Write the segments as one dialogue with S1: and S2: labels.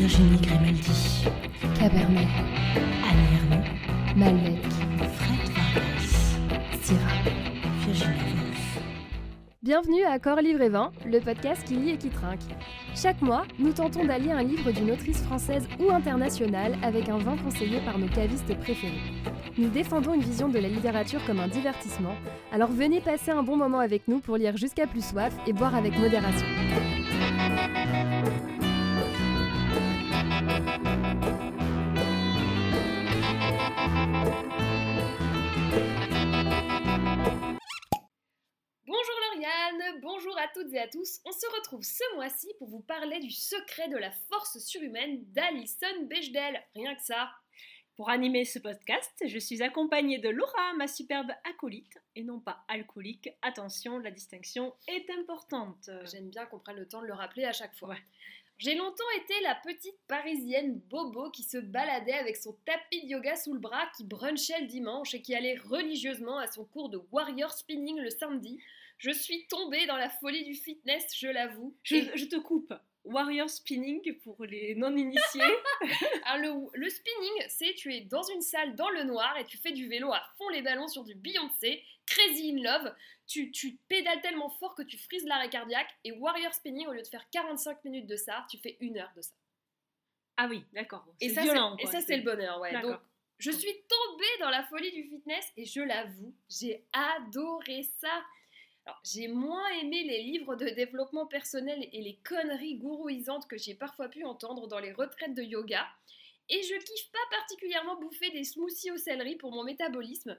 S1: Virginie Grimaldi,
S2: Cabernet, Malbec,
S1: Fred
S2: Syrah.
S1: Virginie.
S2: Bienvenue à Corps Livre et Vin, le podcast qui lit et qui trinque. Chaque mois, nous tentons d'allier un livre d'une autrice française ou internationale avec un vin conseillé par nos cavistes préférés. Nous défendons une vision de la littérature comme un divertissement, alors venez passer un bon moment avec nous pour lire jusqu'à plus soif et boire avec modération.
S3: Toutes et à tous. On se retrouve ce mois-ci pour vous parler du secret de la force surhumaine d'Alison Bechdel. Rien que ça.
S4: Pour animer ce podcast, je suis accompagnée de Laura, ma superbe acolyte, et non pas alcoolique. Attention, la distinction est importante.
S3: J'aime bien qu'on prenne le temps de le rappeler à chaque fois.
S4: Ouais.
S3: J'ai longtemps été la petite parisienne bobo qui se baladait avec son tapis de yoga sous le bras, qui brunchait le dimanche et qui allait religieusement à son cours de warrior spinning le samedi. Je suis tombée dans la folie du fitness, je l'avoue.
S4: Je,
S3: Et-
S4: je te coupe. Warrior spinning pour les non-initiés.
S3: Alors, le, le spinning, c'est tu es dans une salle dans le noir et tu fais du vélo à fond les ballons sur du Beyoncé, Crazy in Love. Tu, tu pédales tellement fort que tu frises l'arrêt cardiaque. Et Warrior Spinning, au lieu de faire 45 minutes de ça, tu fais une heure de ça.
S4: ah oui, d'accord.
S3: Et ça,
S4: violent.
S3: et ça, c'est le bonheur, ouais. Donc, je suis tombée dans la folie du fitness et je l'avoue, j'ai adoré ça. Alors, j'ai moins aimé les livres de développement personnel et les conneries gourouisantes que j'ai parfois pu entendre dans les retraites de yoga. Et je kiffe pas particulièrement bouffer des smoothies au céleri pour mon métabolisme.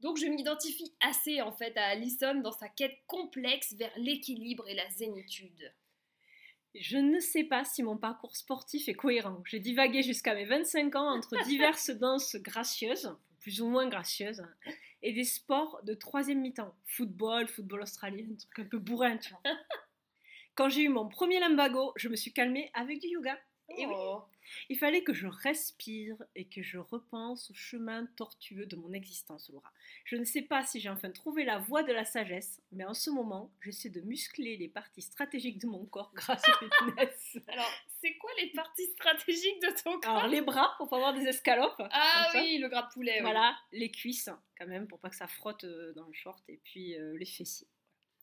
S3: Donc je m'identifie assez en fait à Alison dans sa quête complexe vers l'équilibre et la zénitude.
S4: Je ne sais pas si mon parcours sportif est cohérent. J'ai divagué jusqu'à mes 25 ans entre diverses danses gracieuses, plus ou moins gracieuses, et des sports de troisième mi-temps. Football, football australien, un truc un peu bourrin, tu vois. Quand j'ai eu mon premier lumbago, je me suis calmée avec du yoga. Et oui,
S3: Oh.
S4: il fallait que je respire et que je repense au chemin tortueux de mon existence, Laura. Je ne sais pas si j'ai enfin trouvé la voie de la sagesse, mais en ce moment, j'essaie de muscler les parties stratégiques de mon corps grâce au fitness.
S3: Alors, c'est quoi de ton corps
S4: Alors, les bras pour pas avoir des escalopes.
S3: Ah
S4: ça.
S3: oui, le gras de poulet. oui.
S4: Voilà, les cuisses, quand même, pour pas que ça frotte euh, dans le short, et puis euh, les fessiers.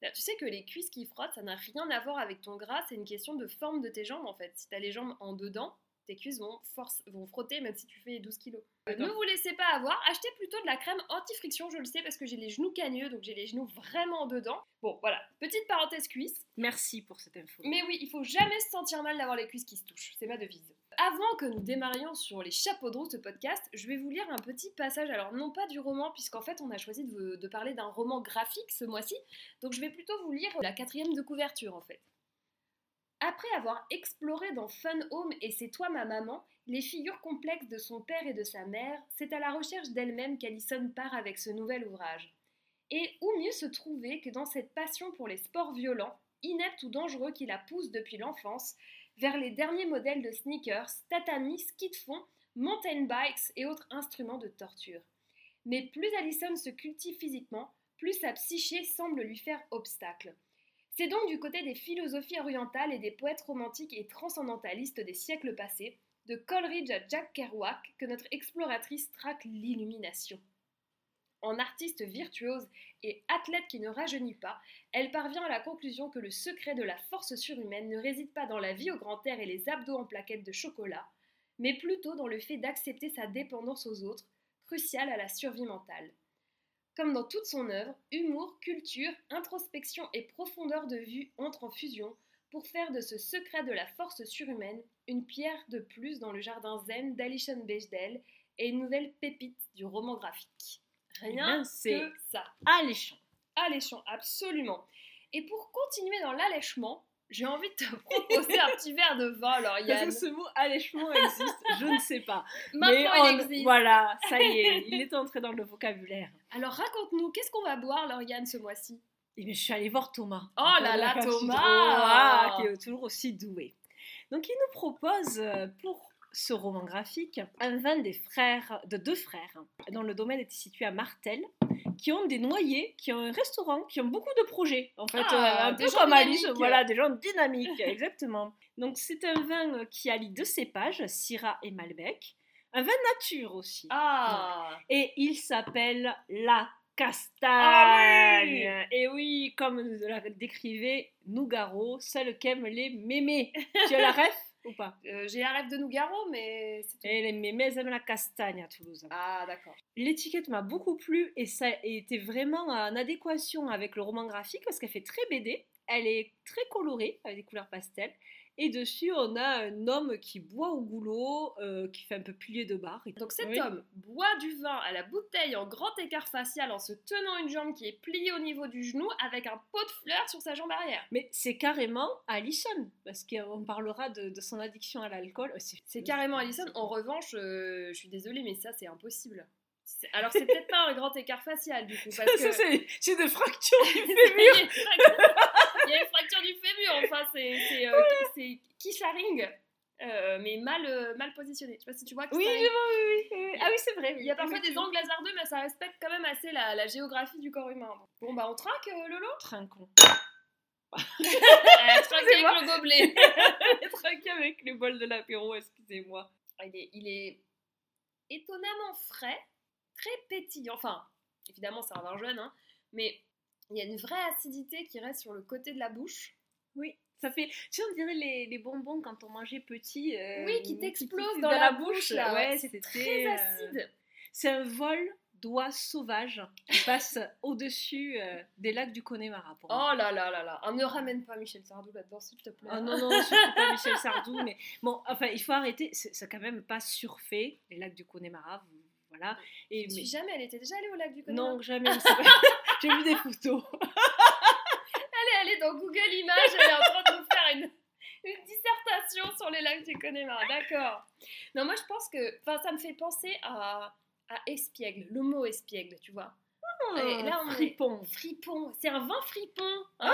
S3: Là, Tu sais que les cuisses qui frottent, ça n'a rien à voir avec ton gras, c'est une question de forme de tes jambes en fait. Si t'as les jambes en dedans, tes cuisses vont, force, vont frotter même si tu fais 12 kilos. Ne vous laissez pas avoir, achetez plutôt de la crème anti-friction, je le sais parce que j'ai les genoux cagneux, donc j'ai les genoux vraiment dedans. Bon voilà, petite parenthèse cuisse.
S4: Merci pour cette info.
S3: Mais oui, il faut jamais se sentir mal d'avoir les cuisses qui se touchent, c'est ma devise. Avant que nous démarrions sur les chapeaux de roue de ce podcast, je vais vous lire un petit passage, alors non pas du roman, puisqu'en fait on a choisi de, de parler d'un roman graphique ce mois-ci, donc je vais plutôt vous lire la quatrième de couverture en fait. Après avoir exploré dans Fun Home et C'est toi ma maman, les figures complexes de son père et de sa mère, c'est à la recherche d'elle-même qu'Alison part avec ce nouvel ouvrage. Et où mieux se trouver que dans cette passion pour les sports violents, ineptes ou dangereux qui la pousse depuis l'enfance, vers les derniers modèles de sneakers, tatami, ski de fond, mountain bikes et autres instruments de torture. Mais plus Alison se cultive physiquement, plus sa psyché semble lui faire obstacle. C'est donc du côté des philosophies orientales et des poètes romantiques et transcendantalistes des siècles passés, de Coleridge à Jack Kerouac, que notre exploratrice traque l'illumination. En artiste virtuose et athlète qui ne rajeunit pas, elle parvient à la conclusion que le secret de la force surhumaine ne réside pas dans la vie au grand air et les abdos en plaquettes de chocolat, mais plutôt dans le fait d'accepter sa dépendance aux autres, cruciale à la survie mentale. Comme dans toute son œuvre, humour, culture, introspection et profondeur de vue entrent en fusion pour faire de ce secret de la force surhumaine une pierre de plus dans le jardin zen d'Alison Bechdel et une nouvelle pépite du roman graphique.
S4: Eh
S3: Rien
S4: c'est
S3: que ça.
S4: alléchant.
S3: Alléchant, absolument. Et pour continuer dans l'allèchement, j'ai envie de te proposer un petit verre de vin, alors
S4: Parce
S3: Yann.
S4: que ce mot allèchement existe, je ne sais pas.
S3: Maintenant,
S4: Mais
S3: il existe.
S4: Voilà, ça y est, il est entré dans le vocabulaire.
S3: Alors raconte-nous, qu'est-ce qu'on va boire, Lauriane, ce mois-ci?
S4: Et bien, je suis allée voir Thomas.
S3: Oh là là, Thomas
S4: qui est toujours aussi doué. Donc, il nous propose euh, pour ce roman graphique un vin des frères, de deux frères, dont le domaine était situé à Martel, qui ont des noyers, qui ont un restaurant, qui ont beaucoup de projets. En fait,
S3: Ah,
S4: euh, un peu comme Alice, voilà, des gens dynamiques, exactement. Donc c'est un vin qui allie deux cépages, Syrah et Malbec. Un vin nature aussi.
S3: Ah
S4: Et il s'appelle la castagne.
S3: Ah oui
S4: Et oui, comme nous la décrivait Nougaro, celle qu'aiment les mémés. tu as la ref ou pas?
S3: Euh, J'ai la rêve de Nougaro, mais c'est tout.
S4: Et les mémés aiment la castagne à Toulouse.
S3: Ah, d'accord.
S4: L'étiquette m'a beaucoup plu et ça était vraiment en adéquation avec le roman graphique parce qu'elle fait très BD. Elle est très colorée avec des couleurs pastel. Et dessus, on a un homme qui boit au goulot, euh, qui fait un peu pilier de bar.
S3: Donc cet
S4: Oui.
S3: homme boit du vin à la bouteille en grand écart facial en se tenant une jambe qui est pliée au niveau du genou avec un pot de fleurs sur sa jambe arrière.
S4: Mais c'est carrément Alison, parce qu'on parlera de, de son addiction à l'alcool. Oh,
S3: C'est carrément Alison. En revanche, euh, je suis désolée, mais ça c'est impossible. Alors c'est peut-être pas un grand écart facial du coup, parce que
S4: Ça, c'est c'est des fractures du
S3: il y
S4: fémur.
S3: il y a une fracture du fémur. Enfin, c'est euh, Kisharing, euh, mais mal euh, mal positionné. Je sais pas si tu vois.
S4: Oui, je vois, oui, oui. Ah oui, c'est vrai.
S3: Il y a parfois des angles hasardeux, mais ça respecte quand même assez la, la géographie du corps humain. Bon bah on traque euh, Lolo?
S4: Trinquons.
S3: Traque avec le gobelet.
S4: Trinquer avec le bol de l'apéro, excusez-moi.
S3: Il est, il est étonnamment frais, très pétillant. Enfin, évidemment, c'est un vin jeune, hein, mais il y a une vraie acidité qui reste sur le côté de la bouche.
S4: Oui, ça fait. Tu sais, on dirait les, les bonbons quand on mangeait petit. euh,
S3: oui, qui t'explose
S4: qui-
S3: dans, la, bouche, là.
S4: Ouais,
S3: c'est très
S4: euh,
S3: acide.
S4: C'est un vol d'oies sauvages qui passe au-dessus euh, des lacs du Connemara. Pour moi.
S3: Oh là là là là. Ah, ne ramène pas Michel Sardou là-dedans, s'il te plaît.
S4: Ah non, non, surtout pas Michel Sardou, mais bon, enfin, il faut arrêter, c'est c'est quand même pas surfait, les lacs du Connemara, vous- voilà. Et,
S3: Je
S4: mais-
S3: suis jamais, elle était déjà allée au lac du Connemara
S4: non, jamais, c'est j'ai vu des photos.
S3: Elle est allée dans Google Images, elle est en train de nous faire une, une dissertation sur les lacs du Connemara. D'accord. Non, moi je pense que. Enfin, ça me fait penser à, à espiègle, le mot espiègle, tu vois. Et là, on est-
S4: fripon,
S3: Fripon, c'est un vin fripon. Hein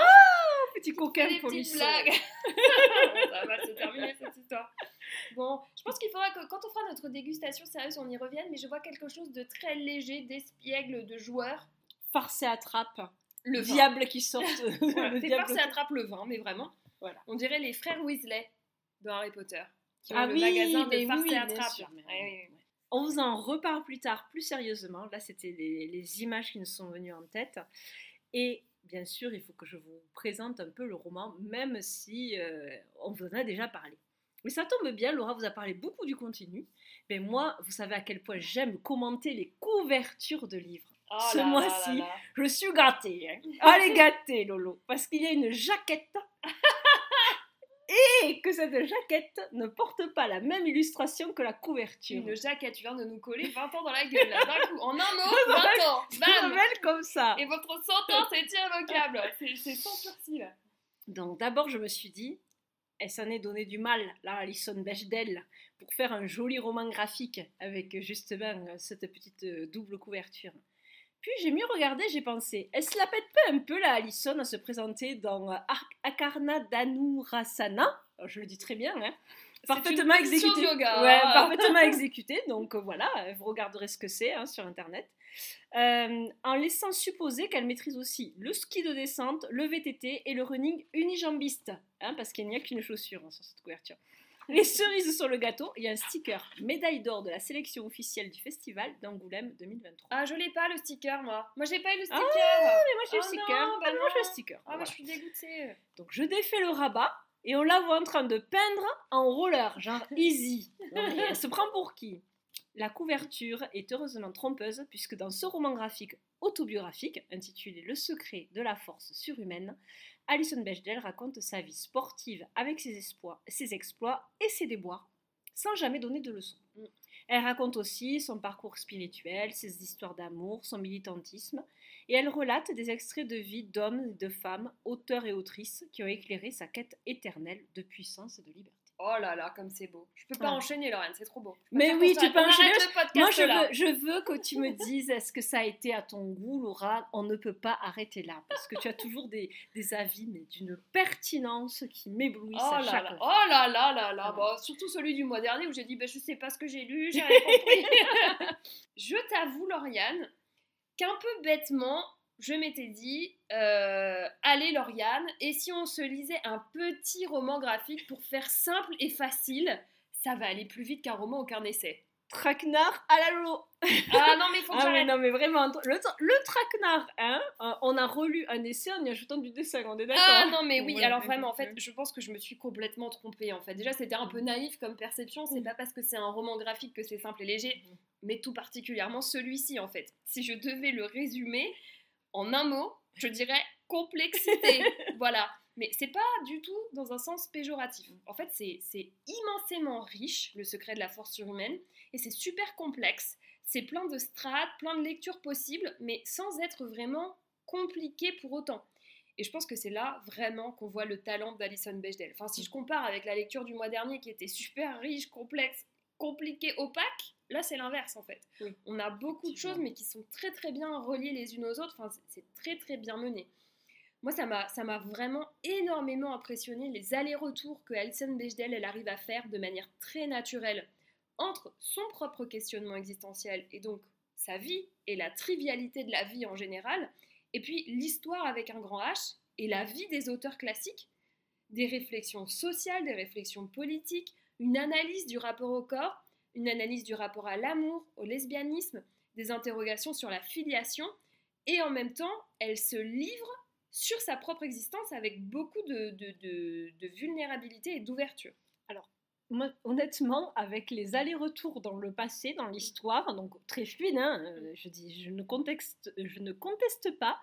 S4: petit coquin
S3: Des petites
S4: polisson.
S3: blagues. ça va mal se terminer cette histoire. Bon, je pense qu'il faudra que quand on fera notre dégustation sérieuse, on y revienne, mais je vois quelque chose de très léger, d'espiègle, de joueur.
S4: Farce et attrape,
S3: Le vin.
S4: diable qui sort.
S3: Voilà,
S4: le
S3: Fais
S4: diable
S3: farce et attrape le vin, mais vraiment.
S4: Voilà.
S3: On dirait les frères Weasley de Harry Potter. Qui ont
S4: Ah
S3: le magasin de farce
S4: oui,
S3: et attrape.
S4: sûr, mais-
S3: Ouais, ouais, ouais.
S4: On vous en reparle plus tard, plus sérieusement. Là, c'était les, les images qui nous sont venues en tête. Et bien sûr, il faut que je vous présente un peu le roman, même si euh, on vous en a déjà parlé. Mais ça tombe bien, Laura vous a parlé beaucoup du contenu. Mais moi, vous savez à quel point j'aime commenter les couvertures de livres.
S3: Oh
S4: Ce mois-ci. Je suis gâtée. Hein. Allez gâtée, Lolo. Parce qu'il y a une jaquette. Et que cette jaquette ne porte pas la même illustration que la couverture.
S3: Une jaquette, tu viens de nous coller 20 ans dans la gueule, là, d'un coup. En un mot, 20 ans. Bam
S4: comme ça.
S3: Et votre sentence est irrévocable. C'est c'est sans sursis, là.
S4: Donc d'abord, je me suis dit, elle s'en est donné du mal, la Alison Bechdel, pour faire un joli roman graphique avec justement cette petite euh, double couverture. Puis j'ai mieux regardé, j'ai pensé, elle se la pète pas un peu la Alison à se présenter dans euh, Ar- Akarna Danurasana? Je le dis très bien, hein Parfaitement exécuté.
S3: yoga.
S4: Ouais, parfaitement exécuté. Donc euh, voilà, vous regarderez ce que c'est hein, sur internet. Euh, en laissant supposer qu'elle maîtrise aussi le ski de descente, le VTT et le running unijambiste, hein, parce qu'il n'y a qu'une chaussure hein, sur cette couverture. Les cerises sur le gâteau, il y a un sticker médaille d'or de la sélection officielle du festival d'Angoulême 2023.
S3: Ah, je l'ai pas le sticker, moi. Moi, j'ai pas eu le sticker.
S4: Ah, mais moi j'ai
S3: Oh
S4: le sticker.
S3: non, bah
S4: Ah, moi j'ai le sticker.
S3: Ah,
S4: Voilà.
S3: je suis dégoûtée.
S4: Donc je défais le rabat et on la voit en train de peindre en roller, genre easy. Non, elle se prend pour qui? La couverture est heureusement trompeuse puisque dans ce roman graphique autobiographique intitulé Le secret de la force surhumaine, Alison Bechdel raconte sa vie sportive avec ses, espoirs, ses exploits et ses déboires sans jamais donner de leçons.
S3: Mm.
S4: Elle raconte aussi son parcours spirituel, ses histoires d'amour, son militantisme, et elle relate des extraits de vie d'hommes et de femmes, auteurs et autrices, qui ont éclairé sa quête éternelle de puissance et de liberté.
S3: Oh là là, comme c'est beau. Je peux pas enchaîner, Lorraine, c'est trop beau.
S4: Mais oui, tu peux enchaîner. Moi, je veux, je veux que tu me dises, est-ce que ça a été à ton goût, Laura? On ne peut pas arrêter là, parce que tu as toujours des, des avis, mais d'une pertinence qui m'éblouissent
S3: Oh
S4: à
S3: là
S4: chaque
S3: là,
S4: fois.
S3: oh là là là là. Bon, surtout celui du mois dernier où j'ai dit bah, je sais pas ce que j'ai lu, j'ai rien compris. je t'avoue, Lauriane, qu'un peu bêtement, je m'étais dit, euh, allez Lauriane, et si on se lisait un petit roman graphique pour faire simple et facile, ça va aller plus vite qu'un roman ou qu'un essai.
S4: Traquenard à la Lolo.
S3: Ah non, mais faut que
S4: Ah mais non mais vraiment, le, le traquenard, hein, euh, on a relu un essai en y ajoutant du dessin, on est d'accord
S3: Ah non mais oui,
S4: Ouais,
S3: alors vraiment en fait je pense que je me suis complètement trompée en fait. Déjà c'était un peu naïf comme perception, c'est
S4: Mm.
S3: pas parce que c'est un roman graphique que c'est simple et léger,
S4: Mhm.
S3: mais tout particulièrement celui-ci en fait. Si je devais le résumer en un mot, je dirais complexité. voilà. Mais c'est pas du tout dans un sens péjoratif. En fait c'est c'est immensément riche, le secret de la force surhumaine, et c'est super complexe. C'est plein de strates, plein de lectures possibles, mais sans être vraiment compliqué pour autant. Et je pense que c'est là vraiment qu'on voit le talent d'Alison Bechdel. Enfin, si je compare avec la lecture du mois dernier qui était super riche, complexe, compliqué, opaque, là c'est l'inverse en fait.
S4: Oui.
S3: On a beaucoup de choses mais qui sont très très bien reliées les unes aux autres. Enfin, c'est- c'est très très bien mené. Moi, ça m'a ça m'a vraiment énormément impressionné les allers-retours que Alison Bechdel elle arrive à faire de manière très naturelle entre son propre questionnement existentiel et donc sa vie et la trivialité de la vie en général, et puis l'histoire avec un grand H et la vie des auteurs classiques, des réflexions sociales, des réflexions politiques, une analyse du rapport au corps, une analyse du rapport à l'amour, au lesbianisme, des interrogations sur la filiation, et en même temps, elle se livre sur sa propre existence avec beaucoup de, vulnérabilité et d'ouverture.
S4: Moi, honnêtement, avec les allers-retours dans le passé, dans l'histoire, donc très fluide, hein, euh, je ne conteste pas,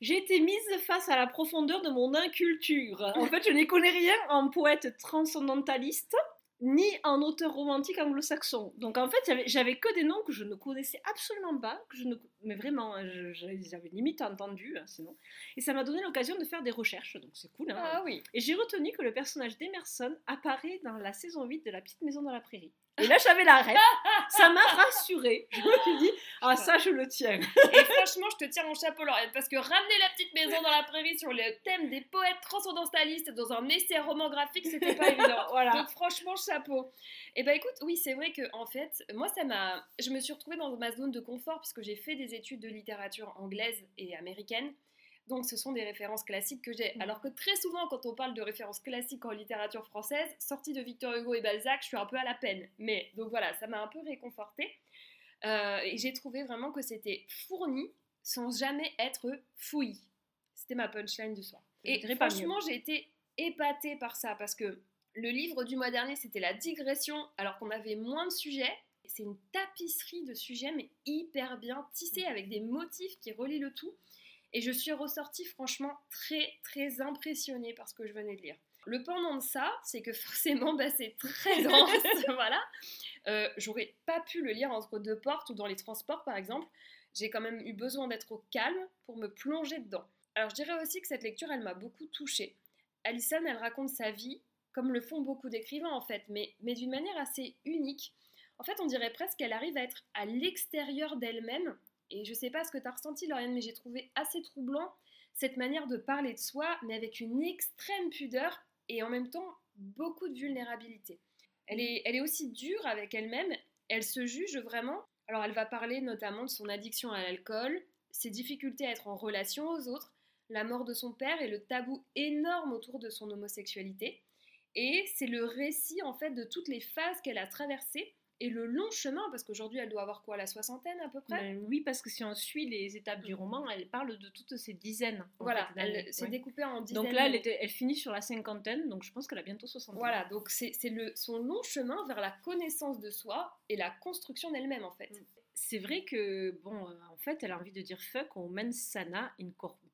S4: j'ai été mise face à la profondeur de mon inculture. En fait, je n'y connais rien en poète transcendentaliste, ni en auteur romantique anglo-saxon. Donc en fait, j'avais- j'avais que des noms que je ne connaissais absolument pas, que je ne, mais vraiment, hein, je- je les avais limite entendus, hein, sinon. Et ça m'a donné l'occasion de faire des recherches, donc c'est cool. hein.
S3: Ah oui.
S4: Et j'ai retenu que le personnage d'Emerson apparaît dans la saison 8 de La Petite Maison dans la Prairie. Et là, j'avais la rêve. Ça m'a rassurée. Je me suis dit, ah, ça, je le tiens.
S3: Et franchement, je te tire mon chapeau, Lauriane, parce que ramener la petite maison dans la prairie sur le thème des poètes transcendantalistes dans un essai roman graphique, c'était pas évident.
S4: Voilà.
S3: Donc franchement, chapeau. Et bah écoute, oui, c'est vrai que en fait, moi, ça m'a, je me suis retrouvée dans ma zone de confort puisque j'ai fait des études de littérature anglaise et américaine. Donc ce sont des références classiques que j'ai.
S4: Mm.
S3: Alors que très souvent, quand on parle de références classiques en littérature française, sorties de Victor Hugo et Balzac, je suis un peu à la peine. Mais donc voilà, ça m'a un peu réconfortée. Euh, et j'ai trouvé vraiment que c'était fourni sans jamais être fouillis. C'était ma punchline du soir. Et franchement, j'ai été épatée par ça parce que le livre du mois dernier, c'était la digression, alors qu'on avait moins de sujets. C'est une tapisserie de sujets, mais hyper bien tissée avec des motifs qui relient le tout. Et je suis ressortie franchement très très impressionnée par ce que je venais de lire. Le pendant de ça, c'est que forcément, bah, c'est très dense, voilà. Euh, J'aurais pas pu le lire entre deux portes ou dans les transports, par exemple. J'ai quand même eu besoin d'être au calme pour me plonger dedans. Alors, je dirais aussi que cette lecture, elle m'a beaucoup touchée. Alison, elle raconte sa vie, comme le font beaucoup d'écrivains en fait, mais, mais d'une manière assez unique. En fait, on dirait presque qu'elle arrive à être à l'extérieur d'elle-même. Et je sais pas ce que tu as ressenti, Lauriane, mais j'ai trouvé assez troublant cette manière de parler de soi, mais avec une extrême pudeur et en même temps beaucoup de vulnérabilité. Elle est, elle est aussi dure avec elle-même, elle se juge vraiment. Alors elle va parler notamment de son addiction à l'alcool, ses difficultés à être en relation aux autres, la mort de son père et le tabou énorme autour de son homosexualité. Et c'est le récit en fait de toutes les phases qu'elle a traversées et le long chemin, parce qu'aujourd'hui elle doit avoir quoi, la soixantaine à peu près?
S4: Ben oui, parce que si on suit les étapes du roman, elle parle de toutes ces dizaines.
S3: Voilà,
S4: fait,
S3: elle s'est
S4: Ouais.
S3: découpée en dizaines.
S4: Donc là, elle, était- elle finit sur la cinquantaine, donc je pense qu'elle a bientôt 60 ans.
S3: Voilà, donc c'est son long chemin vers la connaissance de soi et la construction d'elle-même en fait.
S4: C'est vrai que, bon, euh, en fait, elle a envie de dire fuck au mens sana incorpore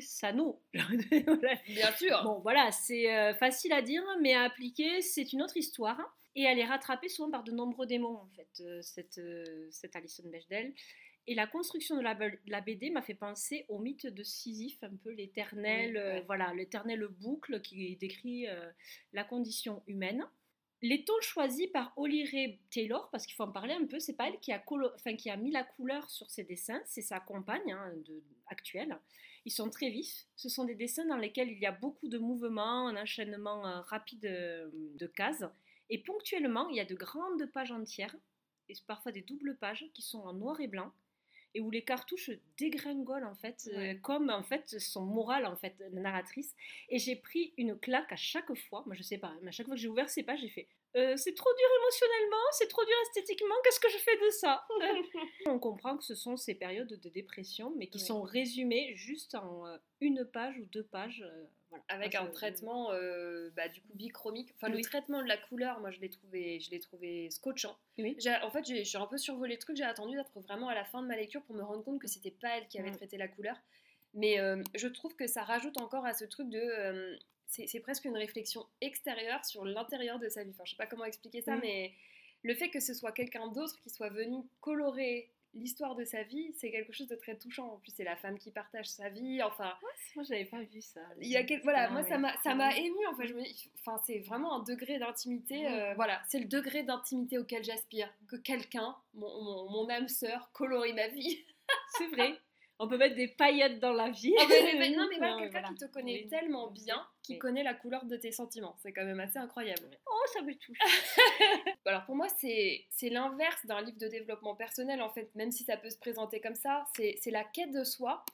S4: sano.
S3: Bien sûr.
S4: Bon, voilà, c'est euh, facile à dire, mais à appliquer, c'est une autre histoire. Et elle est rattrapée souvent par de nombreux démons, en fait, euh, cette, euh, cette Alison Bechdel. Et la construction de la, BD m'a fait penser au mythe de Sisyphe, un peu l'éternel,
S3: Oui, ouais.
S4: voilà, l'éternelle boucle qui décrit euh, la condition humaine. Les tons choisis par Ray Taylor, parce qu'il faut en parler un peu, c'est pas elle qui a, colo- enfin, qui a mis la couleur sur ses dessins, c'est sa compagne hein, de- actuelle. Ils sont très vifs. Ce sont des dessins dans lesquels il y a beaucoup de mouvements, un enchaînement euh, rapide euh, de cases. Et ponctuellement, il y a de grandes pages entières, et parfois des doubles pages, qui sont en noir et blanc. Et où les cartouches dégringolent en fait, euh, comme en fait son moral en fait, la narratrice. Et j'ai pris une claque à chaque fois. Moi je sais pas, mais à chaque fois que j'ai ouvert ces pages, j'ai fait Euh, c'est trop dur émotionnellement, c'est trop dur esthétiquement, qu'est-ce que je fais de ça? On comprend que ce sont ces périodes de dépression, mais qui sont résumées juste en euh, une page ou deux pages. Voilà.
S3: Avec un traitement euh, bah, du coup bichromique. Enfin,
S4: Oui.
S3: le traitement de la couleur, moi je l'ai trouvé, je l'ai trouvé scotchant.
S4: Oui.
S3: En fait, j'ai- je suis un peu survolé le truc. J'ai attendu d'être vraiment à la fin de ma lecture pour me rendre compte que c'était pas elle qui avait
S4: Mm.
S3: traité la couleur. Mais euh, je trouve que ça rajoute encore à ce truc de. euh, c'est c'est presque une réflexion extérieure sur l'intérieur de sa vie. Enfin, je sais pas comment expliquer ça,
S4: Mm.
S3: mais le fait que ce soit quelqu'un d'autre qui soit venu colorer l'histoire de sa vie, c'est quelque chose de très touchant. En plus, c'est la femme qui partage sa vie. Enfin,
S4: Moi, j'avais pas vu ça.
S3: il y a quel- voilà,
S4: Ah,
S3: moi
S4: ouais.
S3: ça m'a ça m'a ému en fait. Je me dis, enfin c'est vraiment un degré d'intimité. euh, voilà, c'est le degré d'intimité auquel j'aspire. Que quelqu'un, mon, mon, mon âme sœur, colorie ma vie.
S4: C'est vrai. On peut mettre des paillettes dans la vie.
S3: Mais- mais- non mais voilà, quelqu'un
S4: voilà.
S3: qui te connaît
S4: Oui.
S3: tellement bien, qui
S4: Oui.
S3: connaît la couleur de tes sentiments. C'est quand même assez incroyable.
S4: Oh, ça me touche.
S3: Alors pour moi, c'est l'inverse d'un livre de développement personnel en fait, même si ça peut se présenter comme ça. C'est c'est la quête de soi,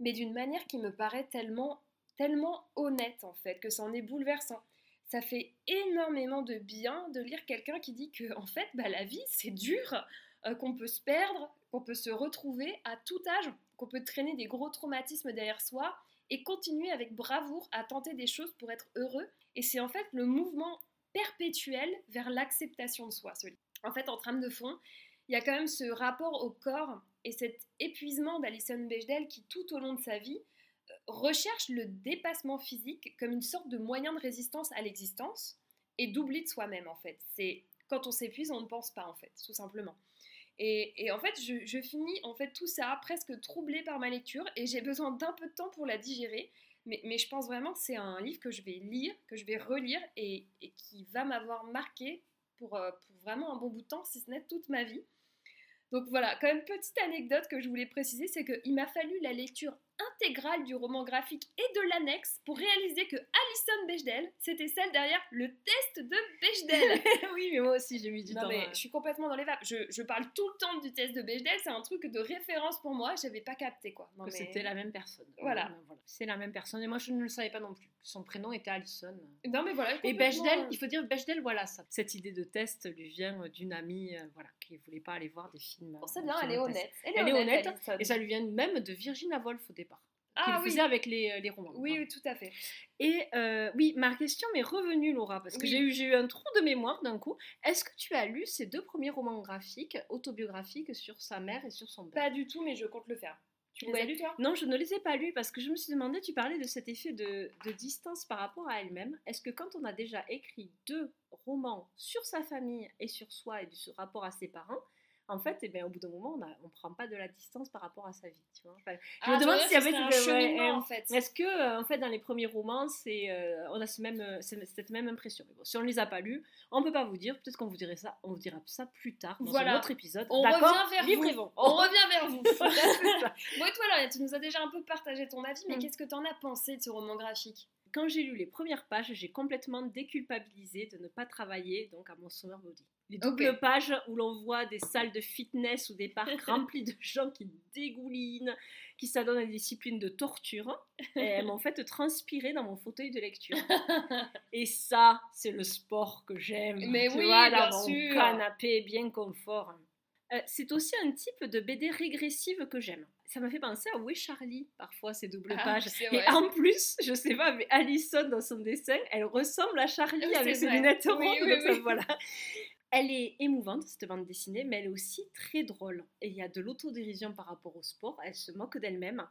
S3: mais d'une manière qui me paraît tellement, tellement honnête en fait, que ça en est bouleversant. Ça fait énormément de bien de lire quelqu'un qui dit que en fait, bah, la vie c'est dur, euh, qu'on peut se perdre, qu'on peut se retrouver à tout âge, qu'on peut traîner des gros traumatismes derrière soi et continuer avec bravoure à tenter des choses pour être heureux. Et c'est en fait le mouvement perpétuel vers l'acceptation de soi. En fait, en trame de fond, il y a quand même ce rapport au corps et cet épuisement d'Alison Bechdel qui, tout au long de sa vie, euh, recherche le dépassement physique comme une sorte de moyen de résistance à l'existence et d'oubli de soi-même, en fait. C'est quand on s'épuise, on ne pense pas, en fait, tout simplement. Et, en fait, je, finis en fait tout ça presque troublée par ma lecture et j'ai besoin d'un peu de temps pour la digérer. Mais, je pense vraiment que c'est un livre que je vais lire, que je vais relire et, et qui va m'avoir marqué pour, euh, pour vraiment un bon bout de temps, si ce n'est toute ma vie. Donc voilà, quand même petite anecdote que je voulais préciser, c'est qu'il m'a fallu la lecture intégrale du roman graphique et de l'annexe pour réaliser que Alison Bechdel, c'était celle derrière le test de Bechdel.
S4: oui, mais moi aussi, j'ai mis du
S3: Non
S4: temps.
S3: mais
S4: à-
S3: je suis complètement dans les vapes. Je, je parle tout le temps du test de Bechdel, c'est un truc de référence pour moi, j'avais pas capté quoi. Non,
S4: que
S3: mais-
S4: c'était la même personne.
S3: Voilà.
S4: C'est la même personne. Et moi, je ne le savais pas non plus. Son prénom était Alison.
S3: Non mais voilà.
S4: Et Bechdel,
S3: euh,
S4: il faut dire Bechdel, voilà, ça. cette idée de test lui vient euh, d'une amie euh, voilà, qui ne voulait pas aller voir des films.
S3: Bon, c'est
S4: euh,
S3: bien, elle est honnête. Elle est honnête.
S4: honnête,
S3: Alison.
S4: Et ça lui vient même de Virginia Woolf au départ. Qu'il
S3: Ah oui.
S4: faisait avec les, euh, les romans.
S3: Oui, tout à fait.
S4: Et euh, oui, ma question m'est revenue, Laura, parce que
S3: Oui.
S4: j'ai eu, j'ai eu un trou de mémoire d'un coup. Est-ce que tu as lu ces deux premiers romans graphiques, autobiographiques, sur sa mère et sur son père?
S3: Pas du tout, mais je compte le faire. Tu les
S4: Ouais.
S3: as lus toi?
S4: Non, je ne les ai pas lus parce que je me suis demandé, tu parlais de cet effet de, de distance par rapport à elle-même. Est-ce que quand on a déjà écrit deux romans sur sa famille et sur soi et du rapport à ses parents, en fait, eh bien, au bout d'un moment, on ne prend pas de la distance par rapport à sa vie. Tu vois Enfin, je me
S3: Ah, tu
S4: demande s'il y avait
S3: un
S4: ouais,
S3: cheminement
S4: euh,
S3: en fait.
S4: Est-ce que, euh, en fait, dans les premiers romans, c'est, euh, on a ce même, ce- cette même impression Mais bon, Si on ne les a pas lus, on ne peut pas vous dire. Peut-être qu'on vous dirait ça, on vous dira ça plus tard dans
S3: Voilà.
S4: un autre épisode.
S3: On
S4: D'accord
S3: revient vers vous.
S4: bon.
S3: On revient vers vous. Bon, et toi, Lauriane, tu nous as déjà un peu partagé ton avis, mais
S4: Mm.
S3: qu'est-ce que t'en as pensé de ce roman graphique?
S4: Quand j'ai lu les premières pages, j'ai complètement déculpabilisé de ne pas travailler donc à mon summer body. Les doubles pages où l'on voit des salles de fitness ou des parcs remplis de gens qui dégoulinent, qui s'adonnent à des disciplines de torture, et elles m'ont fait transpirer dans mon fauteuil de lecture. Et ça, c'est le sport que j'aime.
S3: Mais
S4: tu
S3: oui,
S4: vois,
S3: bien
S4: dans mon
S3: sûr.
S4: canapé bien confort. Euh, c'est aussi un type de BD régressive que j'aime. Ça m'a fait penser à Où est Charlie, parfois, ces doubles
S3: Ah,
S4: pages. Et en plus, je sais pas, mais Alison, dans son dessin, elle ressemble à Charlie
S3: Oui,
S4: avec ses lunettes rondes.
S3: oui,
S4: donc ça,
S3: oui.
S4: voilà. Elle est émouvante, cette bande dessinée, mais elle est aussi très drôle. Et il y a de l'autodérision par rapport au sport. Elle se moque d'elle-même.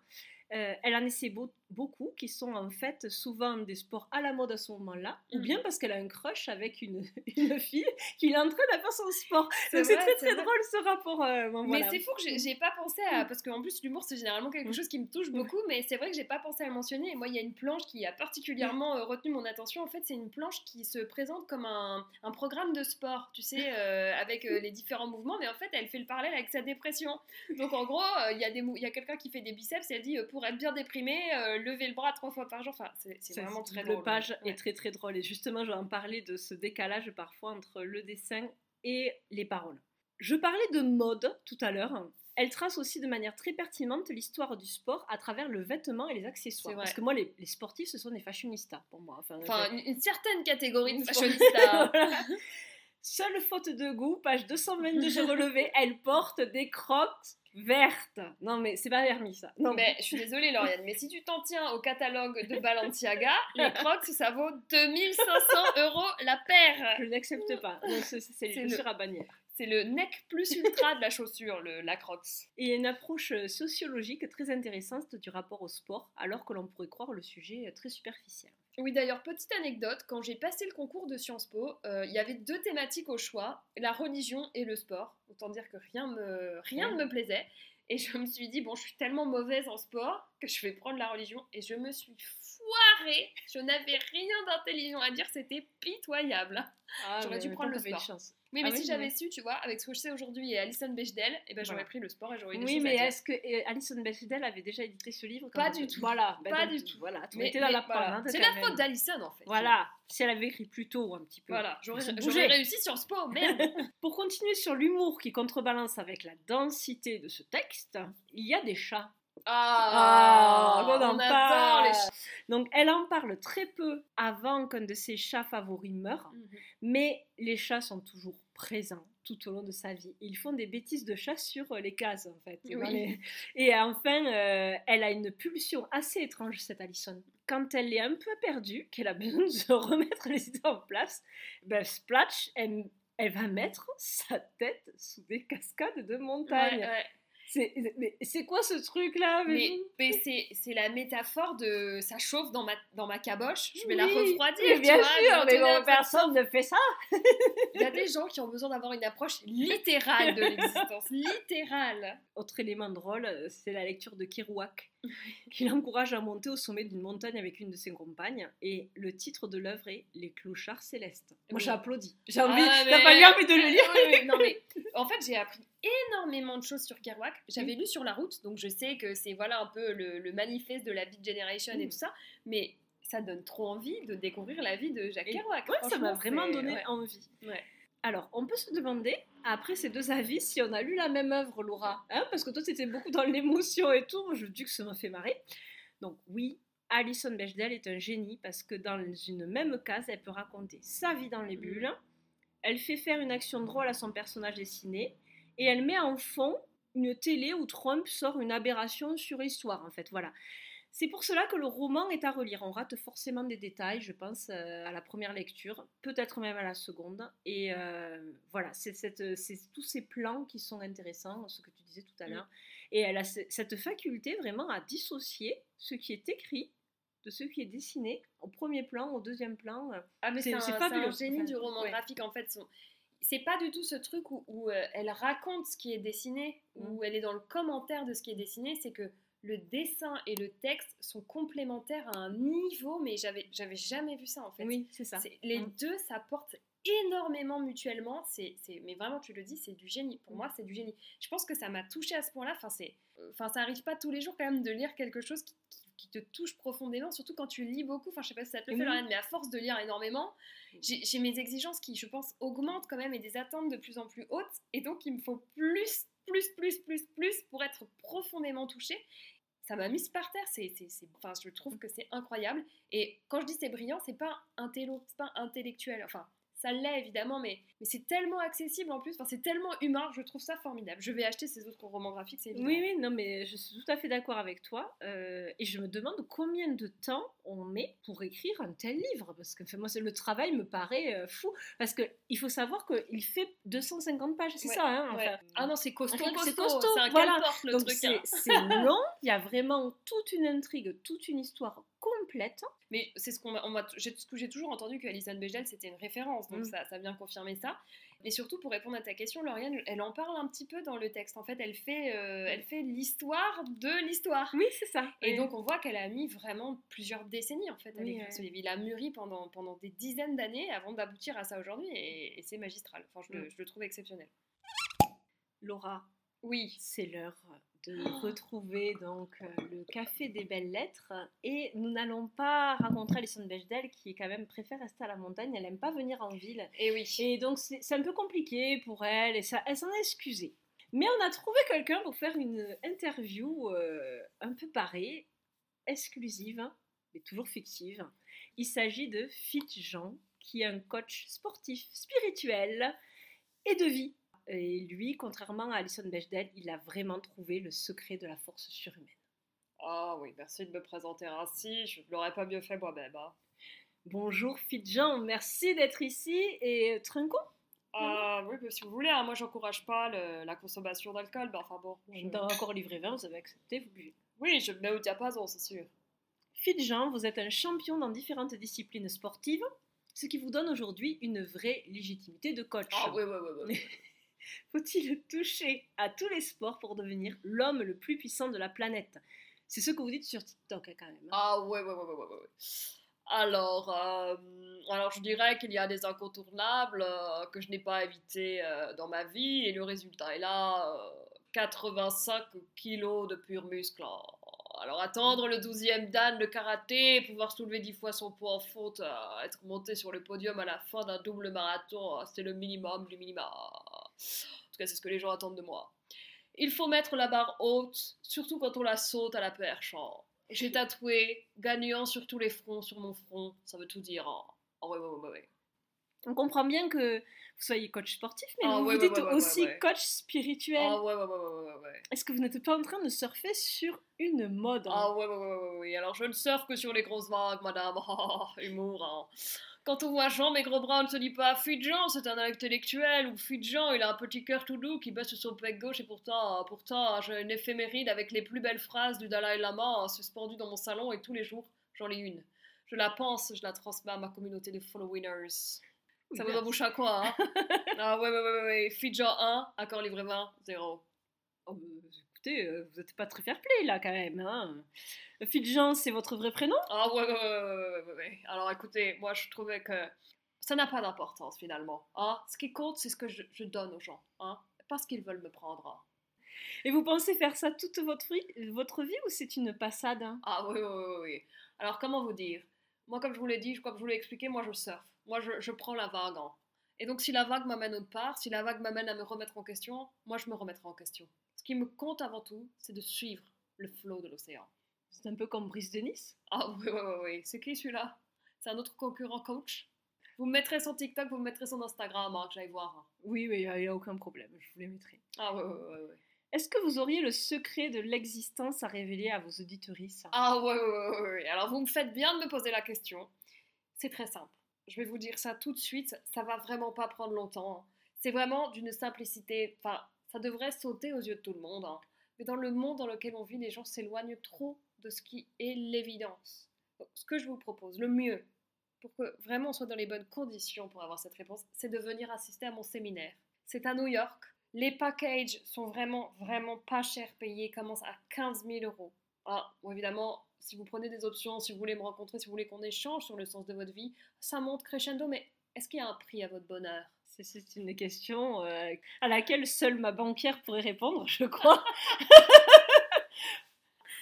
S4: Euh, elle en essaie beau- beaucoup, qui sont en fait souvent des sports à la mode à ce moment-là, ou
S3: Mhm.
S4: bien parce qu'elle a un crush avec une, une fille qui l'entraîne à faire son sport.
S3: C'est
S4: Donc c'est très très
S3: vrai.
S4: drôle ce rapport. euh, bon,
S3: Mais
S4: voilà.
S3: c'est fou que j'ai- pas pensé à. Parce qu'en plus, l'humour, c'est généralement quelque
S4: Mm.
S3: chose qui me touche beaucoup, mais c'est vrai que j'ai pas pensé à le mentionner. Et moi, il y a une planche qui a particulièrement euh, retenu mon attention. En fait, c'est une planche qui se présente comme un, un programme de sport, tu sais, euh, avec les différents mouvements, mais en fait, elle fait le parallèle avec sa dépression. Donc, en gros, il y a, des y a quelqu'un qui fait des biceps et elle dit pour être bien déprimé, euh, levez le bras trois fois par jour. Enfin, c'est vraiment très drôle.
S4: page
S3: Ouais.
S4: est très très drôle. Et justement, je vais en parler de ce décalage parfois entre le dessin et les paroles. Je parlais de mode tout à l'heure. Elle trace aussi de manière très pertinente l'histoire du sport à travers le vêtement et les accessoires. Parce que moi, les, les sportifs, ce sont des fashionistas pour moi. Enfin,
S3: une, une certaine catégorie de fashionistas.
S4: Voilà. Seule faute de goût, page 222, j'ai relevé, elle porte des crocs vertes. Non, mais c'est pas permis ça. Non,
S3: Mais je suis désolée, Lauriane, mais si tu t'en tiens au catalogue de Balenciaga, les crocs, ça vaut 2500 euros la paire.
S4: je n'accepte pas. C'est les
S3: C'est le-
S4: chaussures à bannière.
S3: C'est le nec plus ultra de la chaussure, le, la crocs.
S4: Et une approche euh, sociologique très intéressante du rapport au sport, alors que l'on pourrait croire le sujet euh, très superficiel.
S3: Oui, d'ailleurs, petite anecdote, quand j'ai passé le concours de Sciences Po, euh, il y avait deux thématiques au choix, la religion et le sport. Autant dire que rien, me, rien ne me plaisait. Et je me suis dit, bon, je suis tellement mauvaise en sport que je vais prendre la religion. Et je me suis Je n'avais rien d'intelligent à dire, c'était pitoyable. J'aurais dû prendre le sport.
S4: chance.
S3: Oui,
S4: Ah
S3: mais
S4: oui,
S3: si j'avais su, tu vois, avec ce que je sais aujourd'hui et Alison Bechdel, eh ben, j'aurais
S4: Voilà.
S3: pris le sport et j'aurais eu des
S4: Oui, mais est-ce que euh, Alison Bechdel avait déjà édité ce livre
S3: Pas du tout.
S4: Voilà, ben
S3: Pas
S4: donc,
S3: du tout.
S4: Voilà, tu
S3: Mais-
S4: étais dans
S3: mais
S4: la
S3: voilà.
S4: parade
S3: C'est la faute d'Alison en fait.
S4: Voilà, si elle avait écrit plus tôt un petit peu.
S3: Voilà, j'aurais réussi sur Spo, merde.
S4: Pour continuer sur l'humour qui contrebalance avec la densité de ce texte, il y a des chats.
S3: Ah,
S4: on en parle.
S3: les.
S4: Donc elle en parle très peu avant qu'un de ses chats favoris meure, mais les chats sont toujours présents tout au long de sa vie. Ils font des bêtises de chat sur euh, les cases en fait.
S3: Oui.
S4: Dans les- Et enfin, euh, elle a une pulsion assez étrange cette Alison. Quand elle est un peu perdue, qu'elle a besoin de se remettre les idées en place, ben Splatch, elle, elle va mettre sa tête sous des cascades de montagne.
S3: Ouais, ouais.
S4: C'est, quoi ce truc là
S3: Mais, mais c'est, la métaphore de ça chauffe dans ma, dans ma caboche, je vais la refroidir. tu
S4: bien
S3: vois,
S4: sûr, mais bon, personne ne fait ça.
S3: Il y a des gens qui ont besoin d'avoir une approche littérale de l'existence. Littérale.
S4: Autre élément drôle, euh, c'est la lecture de Kerouac, qui l'encourage à monter au sommet d'une montagne avec une de ses compagnes. Et le titre de l'œuvre est Les clochards célestes. Moi,
S3: Oui.
S4: j'ai applaudi. J'ai envie,
S3: Ah,
S4: t'as pas eu envie de le lire
S3: Oui, oui, non, mais en fait, j'ai appris énormément de choses sur Kerouac. J'avais lu sur la route, donc je sais que c'est voilà un peu le, le manifeste de la Beat Generation et
S4: Mm.
S3: tout ça, mais ça donne trop envie de découvrir la vie de Jacques Kerouac.
S4: Ouais, ça m'a vraiment donné
S3: ouais.
S4: envie.
S3: Ouais.
S4: Alors, on peut se demander, après ces deux avis, si on a lu la même œuvre, Laura. Hein, parce que toi, c'était beaucoup dans l'émotion et tout. Je dis que ça m'a fait marrer. Donc, oui, Alison Bechdel est un génie parce que dans une même case, elle peut raconter sa vie dans les bulles. Elle fait faire une action drôle à son personnage dessiné et elle met en fond une télé où Trump sort une aberration sur histoire, en fait. Voilà. C'est pour cela que le roman est à relire. On rate forcément des détails, je pense, euh, à la première lecture, peut-être même à la seconde. Et euh, voilà, c'est tous ces plans qui sont intéressants, ce que tu disais tout à
S3: Mm.
S4: l'heure. Et elle a ce- cette faculté vraiment à dissocier ce qui est écrit de ce qui est dessiné au premier plan, au deuxième plan.
S3: Ah, mais
S4: C'est-
S3: un,
S4: fabuleux,
S3: génie
S4: enfin,
S3: du roman
S4: ouais.
S3: graphique en fait. Son... C'est pas du tout ce truc où, où, euh, elle raconte ce qui est dessiné,
S4: Mm.
S3: où elle est dans le commentaire de ce qui est dessiné, c'est que le dessin et le texte sont complémentaires à un niveau, mais j'avais j'avais jamais vu ça en fait.
S4: Oui, c'est ça.
S3: C'est- Les
S4: Mm.
S3: deux s'apportent énormément mutuellement. C'est, c'est- mais vraiment, tu le dis, c'est du génie. Pour
S4: Mm.
S3: moi, c'est du génie. Je pense que ça m'a touché à ce point-là. Enfin, c'est, enfin, ça arrive pas tous les jours quand même de lire quelque chose qui, qui- qui te touche profondément, surtout quand tu lis beaucoup. Enfin, je sais pas si ça te le fait, mais à force de lire énormément, j'ai, j'ai mes exigences qui, je pense, augmentent quand même et des attentes de plus en plus hautes. Et donc, il me faut plus, plus, plus, plus, plus pour être profondément touchée. Ça m'a mise par terre. C'est, enfin, je trouve que c'est incroyable. Et quand je dis c'est brillant, c'est pas un télo, c'est pas intellectuel. Enfin, ça l'est évidemment, mais, mais c'est tellement accessible en plus. Enfin, c'est tellement humain. Je trouve ça formidable. Je vais acheter ces autres romans graphiques, c'est évident.
S4: Oui, oui, non, mais je suis tout à fait d'accord avec toi. euh, et je me demande combien de temps on met pour écrire un tel livre. Parce que enfin, moi, le travail me paraît euh, fou. Parce qu'il faut savoir qu'il fait 250 pages, c'est
S3: Ouais,
S4: ça, hein,
S3: Ouais.
S4: enfin.
S3: Ah non, c'est costaud,
S4: C'est
S3: costaud. C'est un
S4: voilà.
S3: le
S4: Donc
S3: truc.
S4: c'est
S3: hein.
S4: c'est long, il y a vraiment toute une intrigue, toute une histoire complète.
S3: Mais c'est ce qu'on m'a- j'ai ce que j'ai toujours entendu que Alison Bechdel c'était une référence, donc
S4: Mm.
S3: ça, ça vient confirmer ça. Et surtout pour répondre à ta question, Lauriane, elle en parle un petit peu dans le texte. En fait, elle fait, euh, elle fait l'histoire de l'histoire.
S4: Oui, c'est ça.
S3: Et donc on voit qu'elle a mis vraiment plusieurs décennies en fait à
S4: Oui,
S3: écrire
S4: ouais.
S3: ce livre. Il a mûri pendant, pendant des dizaines d'années avant d'aboutir à ça aujourd'hui et, et c'est magistral. Enfin, je, le,
S4: Mm.
S3: je le trouve exceptionnel.
S4: Laura,
S3: Oui.
S4: c'est l'heure de retrouver donc euh, le café des belles lettres et nous n'allons pas rencontrer Alison Bechdel qui quand même préfère rester à la montagne, elle n'aime pas venir en ville
S3: Et oui.
S4: et donc c'est c'est un peu compliqué pour elle et ça, elle s'en est excusée. Mais on a trouvé quelqu'un pour faire une interview euh, un peu parée, exclusive, hein, mais toujours fictive. Il s'agit de Fit Jean, qui est un coach sportif, spirituel et de vie. Et lui, contrairement à Alison Bechdel, il a vraiment trouvé le secret de la force surhumaine.
S3: Ah oui, merci de me présenter ainsi, je ne l'aurais pas mieux fait moi-même. hein.
S4: Bonjour Fit Jean, merci d'être ici et Trinco.
S3: Ah oui, mais si vous voulez, hein, moi j'encourage pas le- la consommation d'alcool, mais enfin bon. je-
S4: Dans encore livré 20, vous avez accepté, vous buvez.
S3: Oui, je me mets au diapason, c'est sûr.
S4: Fit Jean, vous êtes un champion dans différentes disciplines sportives, ce qui vous donne aujourd'hui une vraie légitimité de coach.
S3: Ah oui, oui, oui, oui.
S4: Faut-il toucher à tous les sports pour devenir l'homme le plus puissant de la planète? C'est ce que vous dites sur TikTok hein, quand même. hein.
S3: Ah ouais, ouais, ouais, ouais, ouais, ouais. Alors, euh, alors je dirais qu'il y a des incontournables euh, que je n'ai pas évités euh, dans ma vie et le résultat est là, euh, 85 kilos de pur muscle. Alors attendre le 12e dan de karaté, pouvoir soulever 10 fois son poids en euh, être monté sur le podium à la fin d'un double marathon, euh, c'était le minimum du minimum. En tout cas, c'est ce que les gens attendent de moi. Il faut mettre la barre haute, surtout quand on la saute à la perche. hein. J'ai tatoué gagnant sur tous les fronts sur mon front, ça veut tout dire. hein. Ah ouais, ouais, ouais, ouais.
S4: On comprend bien que vous soyez coach sportif, mais
S3: Ah
S4: vous
S3: ouais,
S4: vous dites
S3: ouais, ouais,
S4: aussi coach spirituel.
S3: Ah ouais, ouais, ouais, ouais, ouais, ouais.
S4: Est-ce que vous n'êtes pas en train de surfer sur une mode hein
S3: Ah ouais, ouais, ouais, ouais, ouais. Alors je ne surfe que sur les grosses vagues, madame. Ah, humour, hein. Quand on voit Jean Maigre Brun, on ne se dit pas Fuit Jean, c'est un intellectuel, ou Fuit Jean, il a un petit cœur tout doux qui bat sur son pec gauche, et pourtant, pourtant, j'ai une éphéméride avec les plus belles phrases du Dalai Lama hein, suspendues dans mon salon, et tous les jours, j'en lis une. Je la pense, je la transmets à ma communauté de followers. Ça vous embouche à quoi, hein Ah ouais, ouais, ouais, ouais, ouais. Fuit Jean 1, accord livré 20, 0.
S4: Oh, écoutez, euh, vous n'êtes pas très fair play là quand même. Hein Fit Jean, c'est votre vrai prénom?
S3: Ah ouais, ouais, ouais, ouais, ouais, ouais, ouais. Alors écoutez, moi je trouvais que ça n'a pas d'importance finalement. Hein. Ce qui compte, c'est ce que je, je donne aux gens. Hein. Pas ce qu'ils veulent me prendre. hein.
S4: Et vous pensez faire ça toute votre vie, votre vie ou c'est une passade hein?
S3: Ah oui, oui, oui, oui. Alors comment vous dire? Moi, comme je vous l'ai dit, comme je vous l'ai expliqué, moi je surfe. Moi je, je prends la vague. hein. Et donc si la vague m'amène autre part, si la vague m'amène à me remettre en question, moi je me remettrai en question. Ce qui me compte avant tout, c'est de suivre le flot de l'océan.
S4: C'est un peu comme Brice de Nice.
S3: Ah oui, oui, oui, oui. C'est qui celui-là? C'est un autre concurrent coach? Vous me mettrez son TikTok, vous me mettrez son Instagram, hein, que j'aille voir. hein.
S4: Oui, oui, il n'y a aucun problème, je vous les mettrai.
S3: Ah ouais, ouais, ouais, ouais.
S4: Est-ce que vous auriez le secret de l'existence à révéler à vos auditorices
S3: Ah ouais, ouais, ouais. Alors vous me faites bien de me poser la question. C'est très simple. Je vais vous dire ça tout de suite. Ça va vraiment pas prendre longtemps. hein. C'est vraiment d'une simplicité. Enfin, ça devrait sauter aux yeux de tout le monde. hein. Mais dans le monde dans lequel on vit, les gens s'éloignent trop de ce qui est l'évidence. Ce que je vous propose, le mieux, pour que vraiment on soit dans les bonnes conditions pour avoir cette réponse, c'est de venir assister à mon séminaire. C'est à New York. Les packages sont vraiment, vraiment pas chers payés, commencent à 15 000 euros. Ah, bon, évidemment, si vous prenez des options, si vous voulez me rencontrer, si vous voulez qu'on échange sur le sens de votre vie, ça monte crescendo, mais est-ce qu'il y a un prix à votre bonheur?
S4: C'est- une question euh, à laquelle seule ma banquière pourrait répondre, je crois.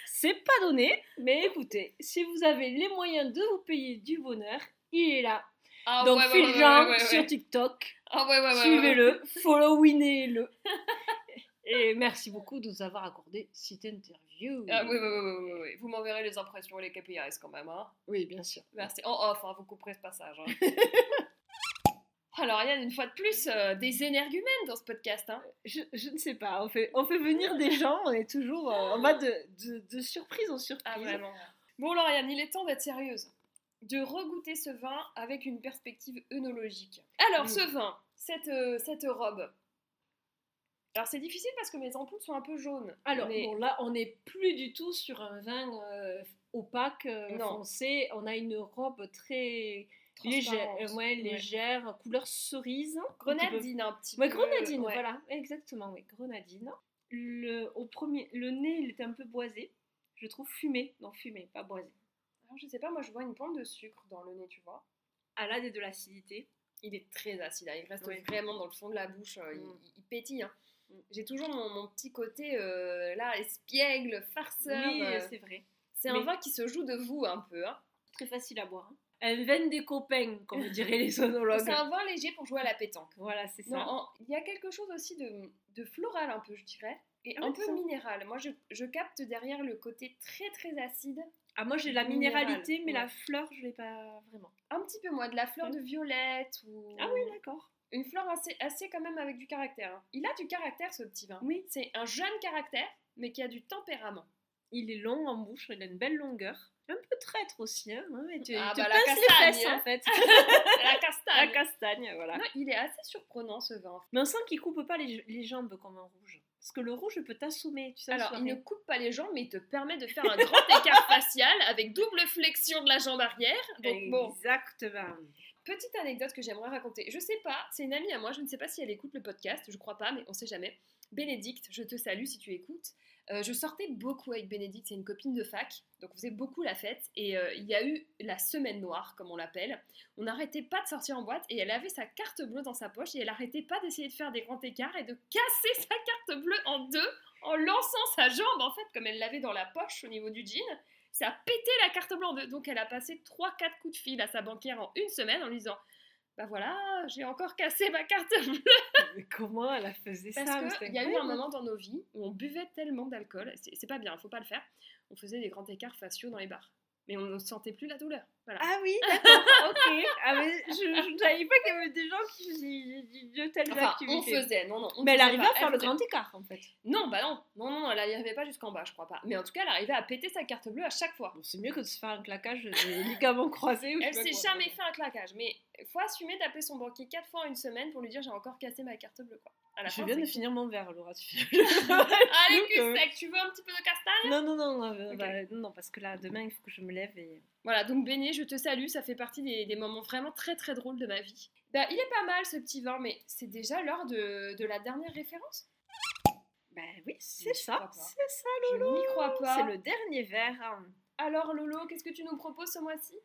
S4: C'est pas donné, mais écoutez, si vous avez les moyens de vous payer du bonheur, il est là.
S3: ah,
S4: Donc,
S3: ouais, ouais, ouais,
S4: sur. TikTok,
S3: Ah
S4: suivez-le, followinez-le. Et merci beaucoup de nous avoir accordé cette interview.
S3: Ah oui, oui, oui, oui, oui. Vous m'enverrez les impressions et les KPIs quand même, hein
S4: Oui, bien sûr.
S3: Merci. En off, hein, vous couperez ce passage. hein. Alors, Ariane, une fois de plus, euh, des énergumènes dans ce podcast. Hein.
S4: Je, je ne sais pas, on fait, on fait venir des gens, on est toujours en mode de, de, de surprise en surprise.
S3: Ah, vraiment. Bon, alors, Ariane, il est temps d'être sérieuse. De regoûter ce vin avec une perspective œnologique. Alors, ce vin, cette, euh, cette robe. Alors, c'est difficile parce que mes ampoules sont un peu jaunes.
S4: Alors,
S3: mais-
S4: bon, là, on n'est plus du tout sur un vin euh, opaque, euh, foncé. On a une robe très légère, euh, ouais, légère, couleur cerise. un petit peu.
S3: Grenadine, un petit
S4: Ouais,
S3: peu.
S4: grenadine,
S3: ouais.
S4: voilà, exactement, oui, grenadine. Le, au premier, le nez, il était un peu boisé. Je trouve fumé, non fumé, pas boisé.
S3: Alors, je sais pas, moi, je vois une pointe de sucre dans le nez, tu vois.
S4: Elle a de l'acidité.
S3: Il est très acide, hein, il reste vraiment dans le fond de la bouche, il-
S4: Mm.
S3: il, il pétille. hein.
S4: Mm.
S3: J'ai toujours mon, mon petit côté euh, là, espiègle, farceur.
S4: Oui,
S3: euh,
S4: c'est vrai.
S3: c'est un vin qui se joue de vous un peu. Hein.
S4: Très facile à boire. hein. un vin des copains, comme diraient les sonologues.
S3: C'est un vin léger pour jouer à la pétanque.
S4: Voilà, c'est ça.
S3: il y a quelque chose aussi de, de floral un peu, je dirais. Et
S4: Ah
S3: un peu minéral. Moi, je, je capte derrière le côté très très acide.
S4: Ah, moi j'ai la
S3: Minéral,
S4: minéralité, mais la fleur, je l'ai pas vraiment.
S3: Un petit peu moins, de la fleur
S4: Ouais.
S3: de violette ou...
S4: Ah oui, d'accord.
S3: Une fleur assez, assez quand même avec du caractère. hein. Il a du caractère ce petit vin.
S4: Oui.
S3: C'est un jeune caractère, mais qui a du tempérament.
S4: Il est long en bouche, il a une belle longueur. Un peu traître aussi, hein. ouais, tu,
S3: Ah,
S4: te
S3: bah, la
S4: pince les
S3: castagne,
S4: fesses
S3: hein.
S4: en fait.
S3: la
S4: la
S3: castagne.
S4: castagne, voilà.
S3: Non, il est assez surprenant ce vin.
S4: Mais on sent qu'il coupe pas les, les jambes comme un rouge. Parce que le rouge peut t'assommer, tu sais.
S3: Alors, il ne coupe pas les jambes, mais il te permet de faire un grand écart facial avec double flexion de la jambe arrière. Donc, bon,
S4: Exactement.
S3: Petite anecdote que j'aimerais raconter. Je sais pas, c'est une amie à moi, je ne sais pas si elle écoute le podcast, je crois pas, mais on sait jamais. Bénédicte, je te salue si tu écoutes. Euh, je sortais beaucoup avec Bénédicte, c'est une copine de fac, donc on faisait beaucoup la fête. Et euh, il y a eu la semaine noire, comme on l'appelle. On n'arrêtait pas de sortir en boîte et elle avait sa carte bleue dans sa poche et elle arrêtait pas d'essayer de faire des grands écarts et de casser sa carte bleue en deux en lançant sa jambe, en fait, comme elle l'avait dans la poche au niveau du jean. Ça a pété la carte deux. Donc elle a passé 3-4 coups de fil à sa banquière en une semaine en lui disant Bah voilà, j'ai encore cassé ma carte bleue.
S4: Mais comment elle a faisait ça mais
S3: Parce qu'il y a eu un moment dans nos vies où on buvait tellement d'alcool, c'est c'est pas bien, faut pas le faire. On faisait des grands écarts faciaux dans les bars. Mais on ne sentait plus la douleur. Voilà.
S4: Ah oui, d'accord, ok. Ah, mais je ne savais pas qu'il y avait des gens qui faisaient de telles
S3: Enfin, on
S4: activités.
S3: faisait, non, non. on
S4: mais elle arrivait à faire le grand écart en fait.
S3: Non, bah non, non, non, non, elle n'y arrivait pas jusqu'en bas, je crois pas. Mais en tout cas, elle arrivait à péter sa carte bleue à chaque fois.
S4: Bon, c'est mieux que de se faire un claquage des ligaments croisés. Ou je
S3: Elle s'est jamais fait un claquage, mais faut assumer d'appeler son banquier quatre fois en une semaine pour lui dire j'ai encore cassé ma carte bleue. Quoi. À la
S4: Je
S3: fin,
S4: viens de finir mon verre, Laura. tu
S3: Allez, sec, tu veux un petit peu de castagne
S4: Non, non, non, euh, bah, non, parce que là, demain, il faut que je me lève et.
S3: Voilà, donc Béné, je te salue, ça fait partie des, des moments vraiment très très drôles de ma vie. Bah, il est pas mal ce petit vin, mais c'est déjà l'heure de, de la dernière référence?
S4: Bah oui, c'est
S3: je
S4: ça, c'est ça,
S3: Je
S4: Lolo.
S3: n'y crois pas.
S4: C'est le dernier verre.
S3: Alors Lolo, qu'est-ce que tu nous proposes ce mois-ci?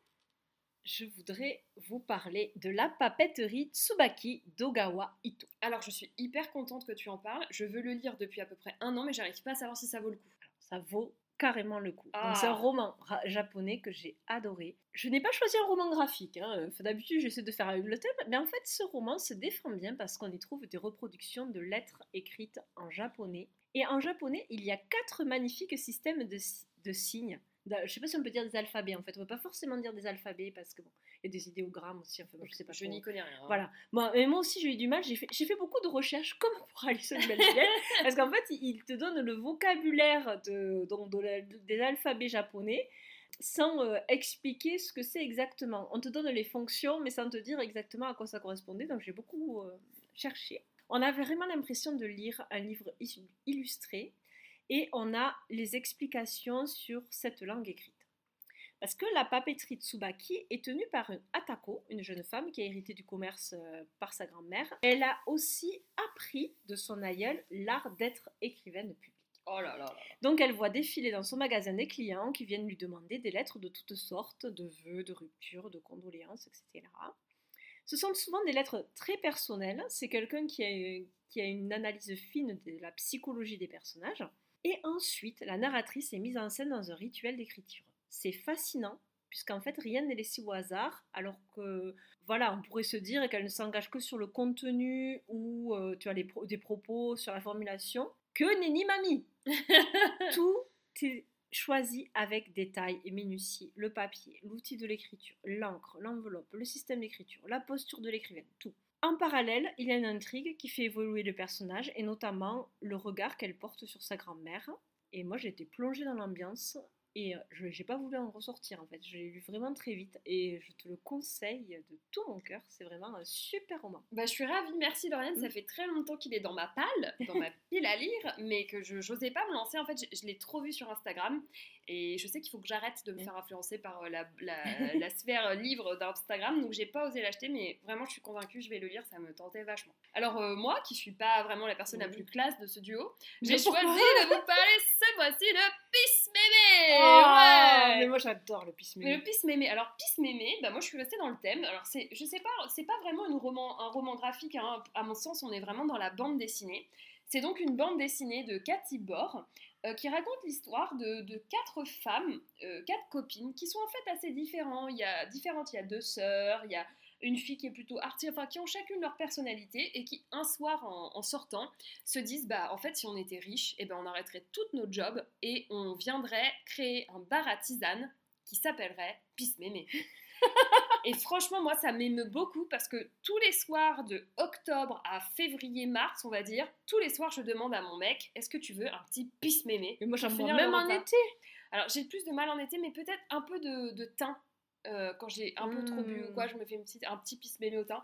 S4: Je voudrais vous parler de la papeterie Tsubaki d'Ogawa Ito.
S3: Alors je suis hyper contente que tu en parles, je veux le lire depuis à peu près un an, mais j'arrive pas à savoir si ça vaut le coup.
S4: Ça vaut carrément le coup.
S3: Ah.
S4: C'est un roman ra- japonais que j'ai adoré. Je n'ai pas choisi un roman graphique. hein. D'habitude, j'essaie de faire avec le thème. Mais en fait, ce roman se défend bien parce qu'on y trouve des reproductions de lettres écrites en japonais. Et en japonais, il y a quatre magnifiques systèmes de signes. Da- Je sais pas si on peut dire des alphabets en fait. On peut pas forcément dire des alphabets parce que bon, il y a des idéogrammes aussi. Enfin, bon, je sais pas.
S3: Je n'y connais rien. hein.
S4: Voilà. Bon, mais moi aussi, j'ai eu du mal. J'ai fait, beaucoup de recherches, comme pour in Wonderland, parce qu'en fait, il te donne le vocabulaire de, donc, de la- de- des alphabets japonais sans euh, expliquer ce que c'est exactement. On te donne les fonctions, mais sans te dire exactement à quoi ça correspondait. Donc, j'ai beaucoup euh, cherché. On avait vraiment l'impression de lire un livre illustré et on a les explications sur cette langue écrite. Parce que la papeterie Tsubaki est tenue par une Atako, une jeune femme qui a hérité du commerce euh, par sa grand-mère. Elle a aussi appris de son aïeul l'art d'être écrivaine publique.
S3: Oh là là là.
S4: Donc elle voit défiler dans son magasin des clients qui viennent lui demander des lettres de toutes sortes, de vœux, de ruptures, de condoléances, etc. Ce sont souvent des lettres très personnelles. C'est quelqu'un qui a, qui a une analyse fine de la psychologie des personnages. Et ensuite, la narratrice est mise en scène dans un rituel d'écriture. C'est fascinant, puisqu'en fait, rien n'est laissé au hasard, alors que, voilà, on pourrait se dire qu'elle ne s'engage que sur le contenu ou euh, tu as les pro- des propos sur la formulation. Que nenni mamie Tout est choisi avec détail et minutie. Le papier, l'outil de l'écriture, l'encre, l'enveloppe, le système d'écriture, la posture de l'écrivaine, tout. En parallèle, il y a une intrigue qui fait évoluer le personnage et notamment le regard qu'elle porte sur sa grand-mère. Et moi, j'ai été plongée dans l'ambiance et euh, je n'ai pas voulu en ressortir en fait. Je l'ai lu vraiment très vite et je te le conseille de tout mon cœur. C'est vraiment un super roman.
S3: Bah, je suis ravie, merci Lauriane. Ça
S4: Mm.
S3: fait très longtemps qu'il est dans ma palle, dans ma pile à lire, mais que je n'osais pas me lancer. En fait, je, je l'ai trop vu sur Instagram et je sais qu'il faut que j'arrête de me
S4: Mm.
S3: faire influencer par euh, la, la- la sphère euh, livre d'Instagram, donc j'ai pas osé l'acheter, mais vraiment, je suis convaincue, je vais le lire, ça me tentait vachement. Alors, euh, moi, qui suis pas vraiment la personne la plus classe de ce duo, j'ai choisi de vous parler ce mois-ci de Ouais
S4: Mais moi, j'adore le pisme.
S3: mais le Peace Mémé, alors Peace Mémé, bah moi je suis restée dans le thème. Alors c'est, je sais pas, c'est pas vraiment une roman, un roman graphique. hein. À mon sens, on est vraiment dans la bande dessinée. C'est donc une bande dessinée de Cathy Bor, euh, qui raconte l'histoire de, de quatre femmes, euh, quatre copines, qui sont en fait assez différentes. Il y a, différentes. Il y a deux sœurs, il y a une fille qui est plutôt artiste, enfin qui ont chacune leur personnalité et qui un soir en, en sortant se disent bah en fait si on était riche, eh ben on arrêterait toutes nos jobs et on viendrait créer un bar à tisane qui s'appellerait Pisse Mémé. et franchement moi ça m'émeut beaucoup parce que tous les soirs de octobre à février-mars on va dire, tous les soirs je demande à mon mec est-ce que tu veux un petit Pisse Mémé?
S4: Mais moi, j'en
S3: finir
S4: même en été.
S3: alors j'ai plus de mal en été, mais peut-être un peu de, de thym. Euh, quand j'ai un peu trop bu ou quoi,
S4: Mm.
S3: je me fais une petite, un petit pisse mémé au thym.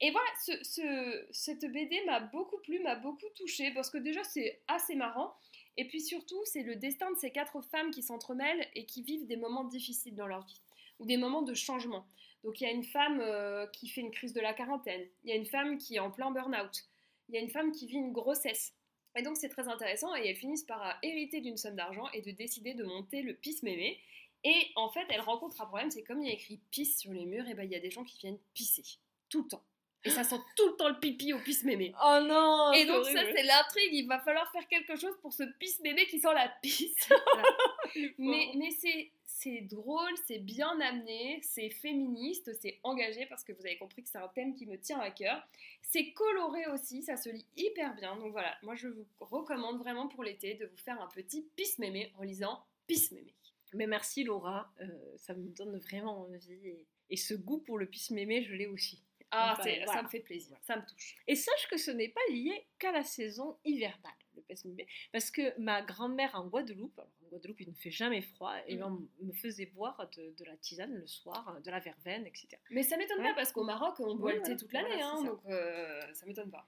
S3: Et voilà, ce, ce- cette BD m'a beaucoup plu, m'a beaucoup touchée, parce que déjà c'est assez marrant. Et puis surtout, c'est le destin de ces quatre femmes qui s'entremêlent et qui vivent des moments difficiles dans leur vie, ou des moments de changement. Donc il y a une femme euh, qui fait une crise de la quarantaine, il y a une femme qui est en plein burn-out, il y a une femme qui vit une grossesse. Et donc c'est très intéressant et elles finissent par euh, hériter d'une somme d'argent et de décider de monter le pisse mémé. Et en fait, elles rencontrent un problème, c'est comme il y a écrit pisse sur les murs, et ben il y a des gens qui viennent pisser tout le temps. Et ça sent tout le temps le pipi au pisse mémé.
S4: Oh non
S3: Et donc ça c'est l'intrigue, il va falloir faire quelque chose pour ce pisse mémé qui sent la pisse. Mais c'est c'est drôle, c'est bien amené, c'est féministe, c'est engagé parce que vous avez compris que c'est un thème qui me tient à cœur. C'est coloré aussi, ça se lit hyper bien. Donc voilà, moi je vous recommande vraiment pour l'été de vous faire un petit pisse mémé en lisant pisse mémé.
S4: Mais merci Laura, euh, ça me donne vraiment envie. Et, et ce goût pour le pisse mémé, je l'ai aussi.
S3: Ah, ça me fait plaisir, ça me touche.
S4: Et sache que ce n'est pas lié qu'à la saison hivernale, le pisse mémé. Parce que ma grand-mère en Guadeloupe, alors en Guadeloupe il ne fait jamais froid, et
S3: Mm.
S4: on me faisait boire de, de la tisane le soir, de la verveine, etc.
S3: Mais ça m'étonne
S4: Ouais.
S3: pas parce qu'au Maroc on boit
S4: Ouais,
S3: le thé toute l'année,
S4: Voilà,
S3: hein, donc euh, ça m'étonne pas.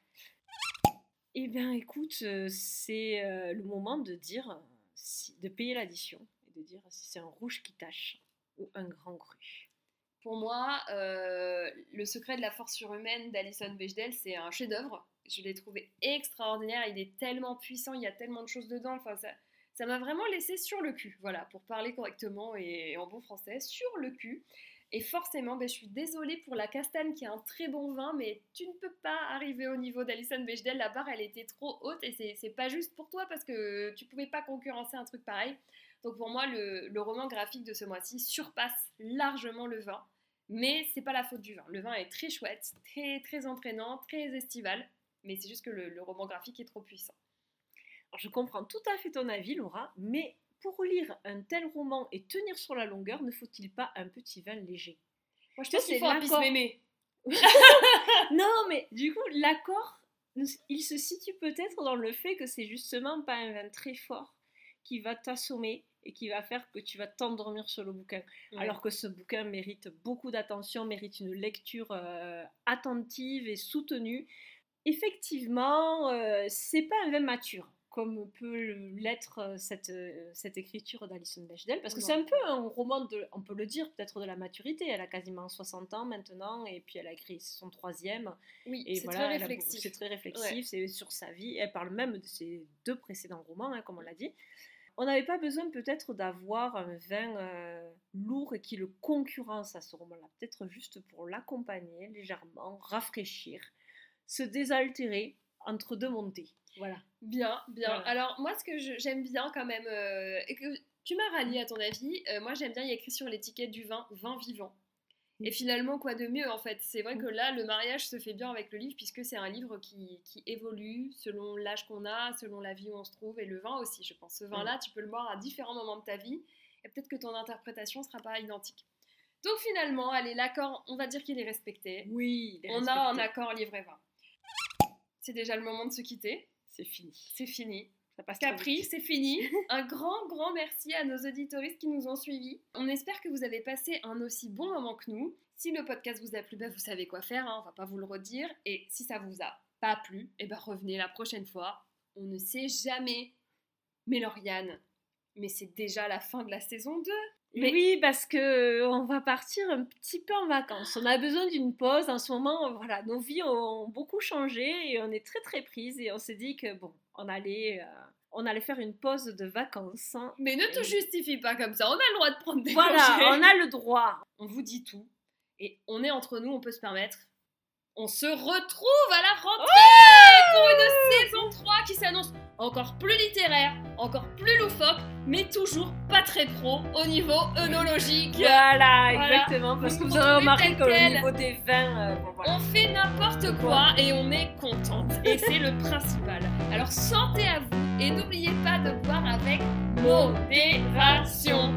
S4: Eh bien, écoute, euh, c'est euh, le moment de dire, de payer l'addition dire si c'est un rouge qui tâche ou un grand cru.
S3: Pour moi, euh, Le secret de la force surhumaine d'Alison Bechdel, c'est un chef-d'œuvre. Je l'ai trouvé extraordinaire. Il est tellement puissant, il y a tellement de choses dedans. Enfin, ça, ça m'a vraiment laissé sur le cul. Voilà, pour parler correctement et en bon français, sur le cul. Et forcément, ben, je suis désolée pour la Castagne qui est un très bon vin, mais tu ne peux pas arriver au niveau d'Alison Bechdel. La barre, elle était trop haute et c'est pas juste pour toi parce que tu pouvais pas concurrencer un truc pareil. Donc pour moi, le, le roman graphique de ce mois-ci surpasse largement le vin. Mais c'est pas la faute du vin. Le vin est très chouette, très, très entraînant, très estival. Mais c'est juste que le, le roman graphique est trop puissant.
S4: Alors, je comprends tout à fait ton avis, Laura, mais pour lire un tel roman et tenir sur la longueur, ne faut-il pas un petit vin léger?
S3: Moi, je pense qu'il faut un pisse-mémé.
S4: Non, mais du coup, l'accord, il se situe peut-être dans le fait que c'est justement pas un vin très fort qui va t'assommer et qui va faire que tu vas t'endormir sur le bouquin. Alors que ce bouquin mérite beaucoup d'attention, mérite une lecture euh, attentive et soutenue. Effectivement, euh, c'est pas un vin mature, comme peut l'être euh, cette, euh, cette écriture d'Alison Bechdel, parce que c'est un peu un roman, de, on peut le dire, peut-être de la maturité. Elle a quasiment 60 ans maintenant, et puis elle a écrit son troisième.
S3: oui, c'est
S4: voilà,
S3: très réflexif.
S4: C'est très réflexif, c'est sur sa vie. Elle parle même de ses deux précédents romans, hein, comme on l'a dit. On n'avait pas besoin peut-être d'avoir un vin euh, lourd et qui le concurrence à ce roman-là. Peut-être juste pour l'accompagner légèrement, rafraîchir, se désaltérer entre deux montées. Voilà.
S3: Bien, bien.
S4: Voilà.
S3: Alors, moi, ce que j'aime bien quand même, euh, et que tu m'as rallié à ton avis, euh, moi j'aime bien, il y a écrit sur l'étiquette du vin, vin vivant. Et finalement, quoi de mieux en fait? C'est vrai que là, le mariage se fait bien avec le livre, puisque c'est un livre qui, qui évolue selon l'âge qu'on a, selon la vie où on se trouve, et le vin aussi, je pense. Ce vin-là, tu peux le boire à différents moments de ta vie, et peut-être que ton interprétation sera pas identique. Donc finalement, allez, l'accord, on va dire qu'il est respecté.
S4: Oui, il est
S3: On a un accord livre et vin. C'est déjà le moment de se quitter.
S4: C'est fini.
S3: C'est fini. Capri,
S4: vite.
S3: c'est fini. Un grand, grand merci à nos auditoristes qui nous ont suivis. On espère que vous avez passé un aussi bon moment que nous. Si le podcast vous a plu, bah, vous savez quoi faire, hein, on va pas vous le redire. Et si ça vous a pas plu, eh ben revenez la prochaine fois. On ne sait jamais. Mais Lauriane, mais c'est déjà la fin de la saison 2.
S4: Et
S3: Mais-
S4: Oui, parce que euh, on va partir un petit peu en vacances. On a besoin d'une pause. En ce moment, voilà, nos vies ont beaucoup changé et on est très très prises. Et on s'est dit que bon, on allait, euh, on allait faire une pause de vacances. hein.
S3: Mais ne te justifie pas comme ça, on a le droit de prendre des
S4: Voilà,
S3: congés.
S4: on a le droit.
S3: on vous dit tout. Et on est entre nous, on peut se permettre. On se retrouve à la rentrée pour une saison 3 qui s'annonce encore plus littéraire, encore plus loufoque, mais toujours pas très pro au niveau œnologique.
S4: Voilà,
S3: Voilà.
S4: exactement. Parce que
S3: Vous
S4: avez remarqué qu'au niveau des vins, euh, voilà.
S3: On fait n'importe quoi et on est contente. Et c'est le principal. Alors santé à vous et n'oubliez pas de boire avec modération.